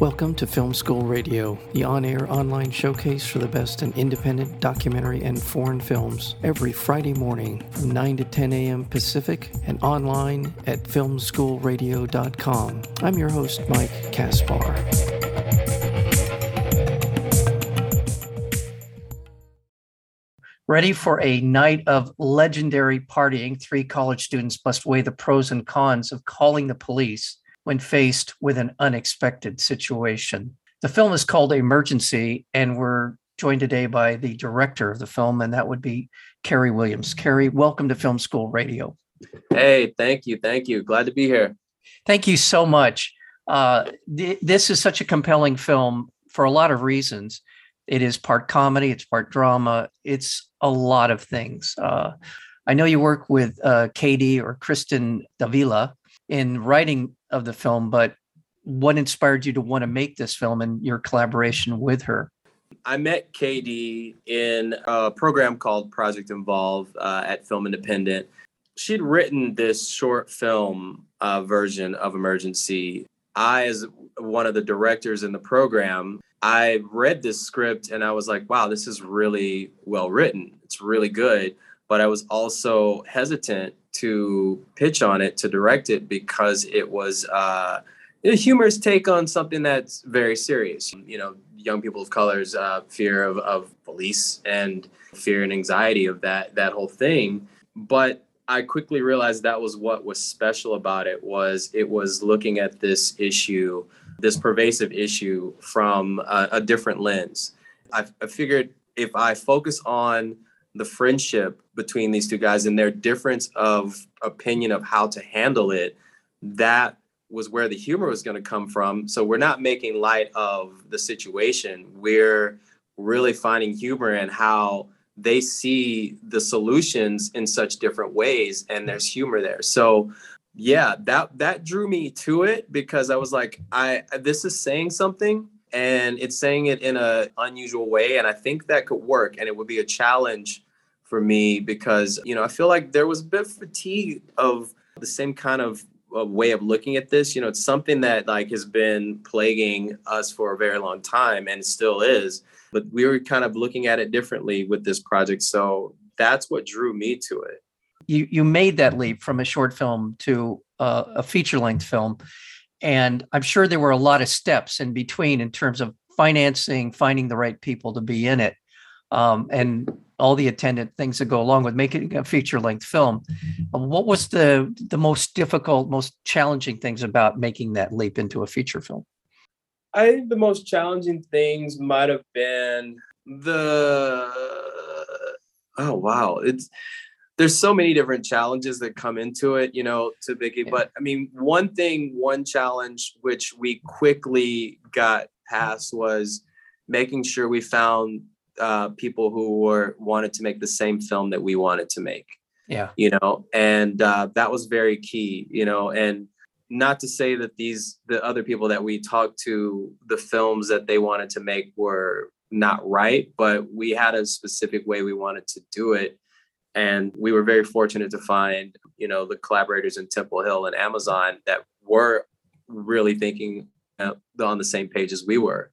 Welcome to Film School Radio, the on air online showcase for the best in independent documentary and foreign films, every Friday morning from 9 to 10 a.m. Pacific and online at filmschoolradio.com. I'm your host, Mike Kaspar. Ready for a night of legendary partying, three college students must weigh the pros and cons of calling the police when faced with an unexpected situation. The film is called Emergency, and we're joined today by the director of the film, and that would be Carey Williams. Carey, welcome to Film School Radio. Hey, thank you. Thank you. Glad to be here. Thank you so much. Uh, th- this is such a compelling film for a lot of reasons. It is part comedy, it's part drama, it's a lot of things. Uh, I know you work with uh, Katie or Kristen Davila in writing of the film, but what inspired you to want to make this film and your collaboration with her? I met KD in a program called Project Involve uh, at Film Independent. She'd written this short film uh, version of Emergency. I, as one of the directors in the program, I read this script and I was like, wow, this is really well written. It's really good. But I was also hesitant to pitch on it, to direct it, because it was uh, a humorous take on something that's very serious. You know, young people of color's uh, fear of, of police and fear and anxiety of that that whole thing. But I quickly realized that was what was special about it was it was looking at this issue this pervasive issue from a, a different lens. I, I figured if I focus on the friendship between these two guys and their difference of opinion of how to handle it, that was where the humor was going to come from. So we're not making light of the situation. We're really finding humor in how they see the solutions in such different ways and there's humor there. So yeah, that that drew me to it because I was like, I this is saying something and it's saying it in a unusual way and I think that could work and it would be a challenge for me because you know I feel like there was a bit of fatigue of the same kind of uh, way of looking at this. You know, it's something that like has been plaguing us for a very long time and still is. But we were kind of looking at it differently with this project, so that's what drew me to it you you made that leap from a short film to a feature length film, and I'm sure there were a lot of steps in between in terms of financing, finding the right people to be in it, um, and all the attendant things that go along with making a feature length film. Um, what was the the most difficult, most challenging things about making that leap into a feature film? I think the most challenging things might have been the oh wow it's there's so many different challenges that come into it, you know, to Vicky. Yeah. But I mean, one thing, one challenge which we quickly got past was making sure we found uh, people who were wanted to make the same film that we wanted to make. Yeah, you know, and uh, that was very key, you know, and not to say that these the other people that we talked to the films that they wanted to make were not right but we had a specific way we wanted to do it. And we were very fortunate to find you know the collaborators in temple hill and amazon that were really thinking uh, on the same page as we were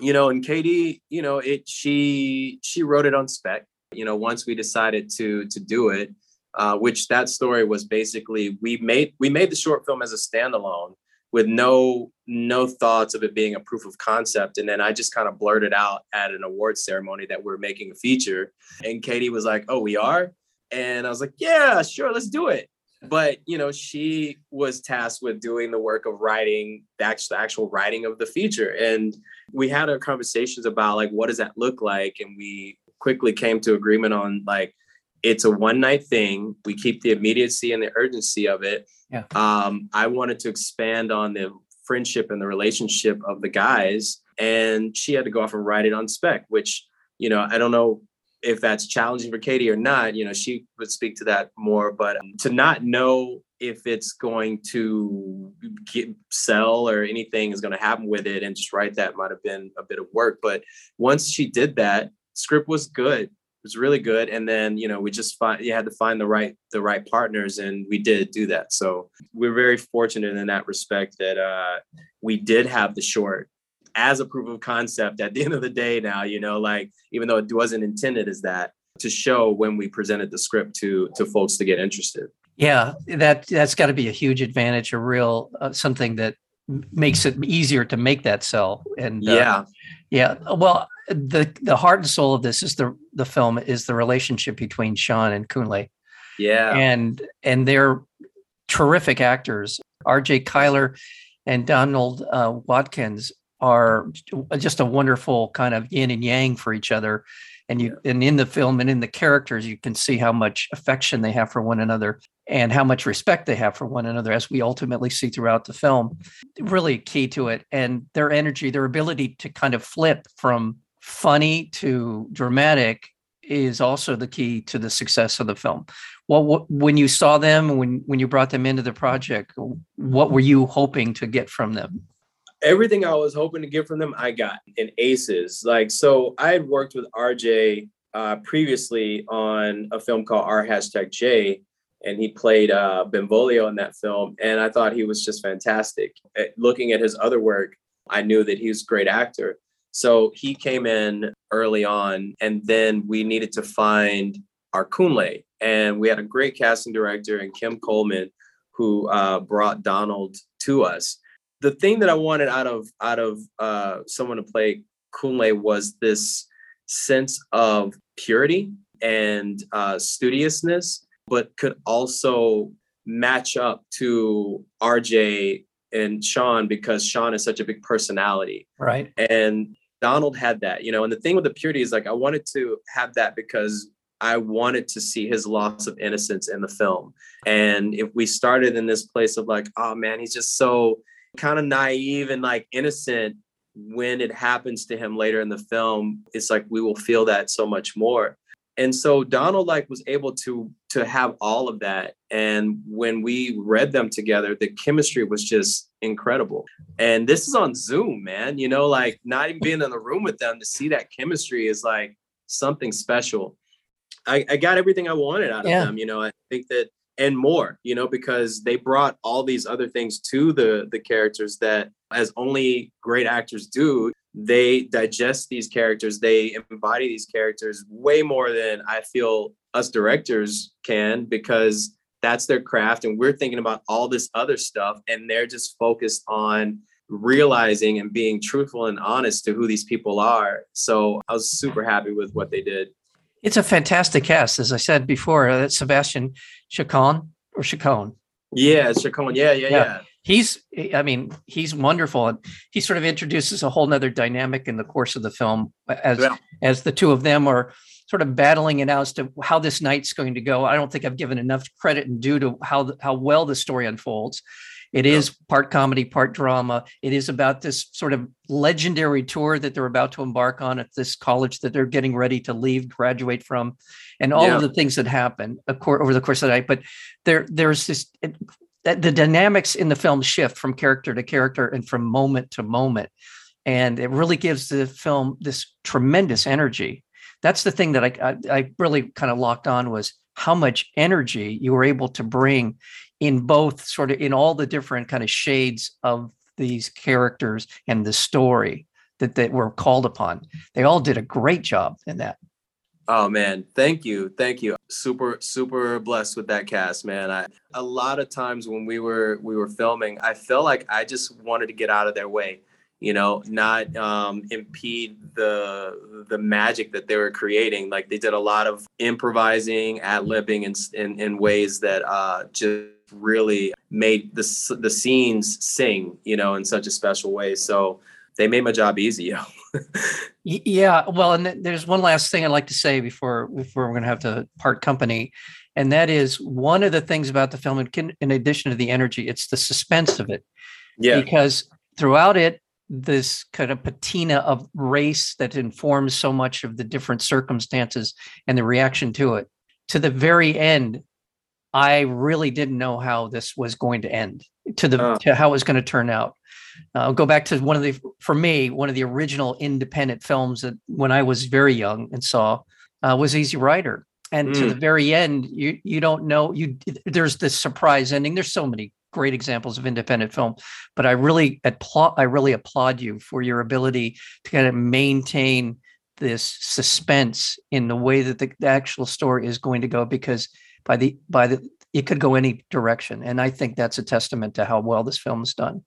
you know and katie you know it she she wrote it on spec you know once we decided to to do it uh, which that story was basically we made we made the short film as a standalone with no no thoughts of it being a proof of concept. And then i just kind of blurted out at an award ceremony that we're making a feature. And katie was like oh we are? And i was like yeah sure let's do it but you know she was tasked with doing the work of writing the actual, the actual writing of the feature and we had our conversations about like what does that look like and we quickly came to agreement on like it's a one night thing. We keep the immediacy and the urgency of it. Yeah. Um, I wanted to expand on the friendship and the relationship of the guys, and she had to go off and write it on spec, which you know I don't know if that's challenging for Katie or not. You know, she would speak to that more, but to not know if it's going to get, sell or anything is going to happen with it and just write that might have been a bit of work. But once she did that, script was good It was really good. And then you know we just find you had to find the right the right partners, and we did do that. So we're very fortunate in that respect that uh, we did have the short as a proof of concept at the end of the day. Now you know, like even though it wasn't intended as that to show when we presented the script to to folks to get interested. Yeah, that that's got to be a huge advantage, a real uh, something that makes it easier to make that sell. And uh, yeah, yeah. Well, the the heart and soul of this is the the film is the relationship between Sean and Kunle. Yeah, and and they're terrific actors. R.J. Cyler and Donald uh, Watkins are just a wonderful kind of yin and yang for each other. And you and in the film and in the characters you can see how much affection they have for one another and how much respect they have for one another as we ultimately see throughout the film. Really key to it. And their energy their ability to kind of flip from funny to dramatic is also the key to the success of the film. Well what, when you saw them when when you brought them into the project what were you hoping to get from them everything I was hoping to get from them, I got in aces. Like, so I had worked with RJ uh, previously on a film called R hashtag J, and he played uh, Benvolio in that film. And I thought he was just fantastic. Looking at his other work, I knew that he was a great actor. So he came in early on, and then we needed to find our Kunle. And we had a great casting director and Kim Coleman who uh, brought Donald to us the thing that I wanted out of out of uh, someone to play Kunle was this sense of purity and uh, studiousness, but could also match up to RJ and Sean because Sean is such a big personality. Right. And Donald had that, you know, and the thing with the purity is like I wanted to have that because I wanted to see his loss of innocence in the film. And if we started in this place of like, oh man, he's just so kind of naive and like innocent when it happens to him later in the film it's like we will feel that so much more. And so donald like was able to to have all of that and when we read them together the chemistry was just incredible. And this is on zoom man you know like not even being in the room with them to see that chemistry is like something special. I, I got everything i wanted out of yeah. them you know i think that and more you know because they brought all these other things to the the characters that as only great actors do they digest these characters they embody these characters way more than i feel us directors can because that's their craft and we're thinking about all this other stuff and they're just focused on realizing and being truthful and honest to who these people are. So i was super happy with what they did it's a fantastic cast, as I said before. Uh, that's Sebastian Chacon or Chacon. Yeah, Chacon. Yeah, yeah, yeah, yeah. He's, I mean, he's wonderful, and he sort of introduces a whole nother dynamic in the course of the film as yeah. as the two of them are sort of battling it out as to how this night's going to go. I don't think I've given enough credit and due to how how well the story unfolds. It is part comedy, part drama. It is about this sort of legendary tour that they're about to embark on at this college that they're getting ready to leave, graduate from, and all yeah. of the things that happen over the course of the night. But there, there's this. It, the dynamics in the film shift from character to character and from moment to moment and it really gives the film this tremendous energy that's the thing that I, I, I really kind of locked on was how much energy you were able to bring in both sort of in all the different kind of shades of these characters and the story that that were called upon. They all did a great job in that. Oh man, thank you. Thank you. Super super blessed with that cast, man. I a lot of times when we were we were filming, I felt like I just wanted to get out of their way you know not um, impede the the magic that they were creating. Like they did a lot of improvising ad-libbing in, in, in ways that uh, just really made the, the scenes sing you know in such a special way. So they made my job easy yeah well and there's one last thing i'd like to say before before we're going to have to part company and that is one of the things about the film in addition to the energy it's the suspense of it. Yeah. Because throughout it this kind of patina of race that informs so much of the different circumstances and the reaction to it. To the very end, I really didn't know how this was going to end, to the oh. to how it was going to turn out. Uh, I'll go back to one of the, for me, one of the original independent films that when I was very young and saw uh, was Easy Rider. And to Mm. the very end, you you don't know you. There's this surprise ending. There's so many great examples of independent film, but I really applaud. I really applaud you for your ability to kind of maintain this suspense in the way that the, the actual story is going to go. Because by the by the it could go any direction, and I think that's a testament to how well this film is done.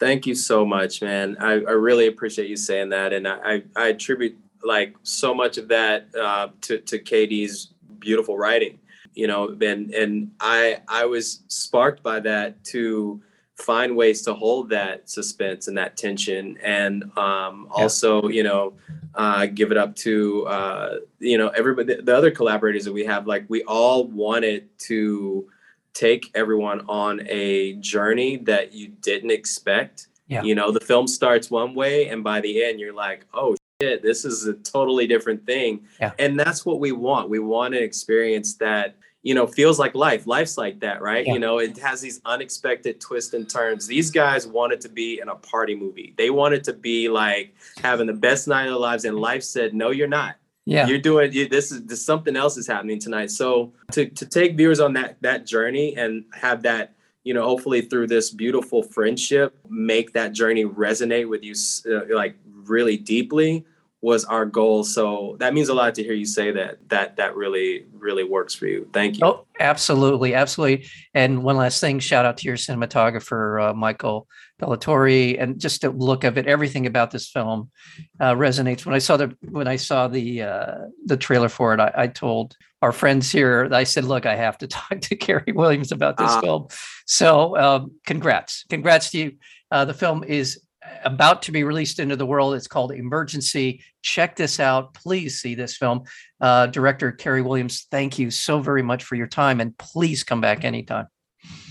Thank you so much, man. I, I really appreciate you saying that, and I, I, I attribute like so much of that uh, to to KD's beautiful writing. You know, and and I I was sparked by that to find ways to hold that suspense and that tension, and um, also you know uh, give it up to uh, you know everybody the other collaborators that we have. Like we all wanted to take everyone on a journey that you didn't expect. Yeah. You know, the film starts one way, and by the end, you're like, oh shit, this is a totally different thing. Yeah. And that's what we want. We want an experience that, you know, feels like life. Life's like that, right? Yeah. You know, it has these unexpected twists and turns. These guys wanted to be in a party movie. They wanted to be like having the best night of their lives, and life said, no, you're not Yeah, you're doing you, this is this, something else is happening tonight so to to take viewers on that that journey and have that you know hopefully through this beautiful friendship make that journey resonate with you uh, like really deeply was our goal so that means a lot to hear you say that that that really really works for you thank you Oh, absolutely, absolutely. And one last thing, shout out to your cinematographer, uh, Michael Dallatorre, and just the look of it. Everything about this film uh, resonates. When I saw the when I saw the uh, the trailer for it, I, I told our friends here. I said, "Look, I have to talk to Carey Williams about this Ah. film." So, um, congrats, congrats to you. Uh, the film is about to be released into the world. It's called Emergency. Check this out. Please see this film. Uh, director Carey Williams, thank you so very much for your time, and please come back anytime.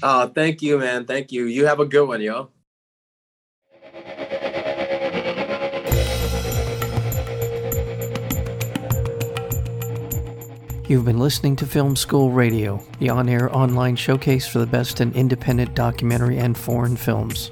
oh thank you man thank you you have a good one yo You've been listening to Film School Radio, the on air online showcase for the best in independent documentary and foreign films.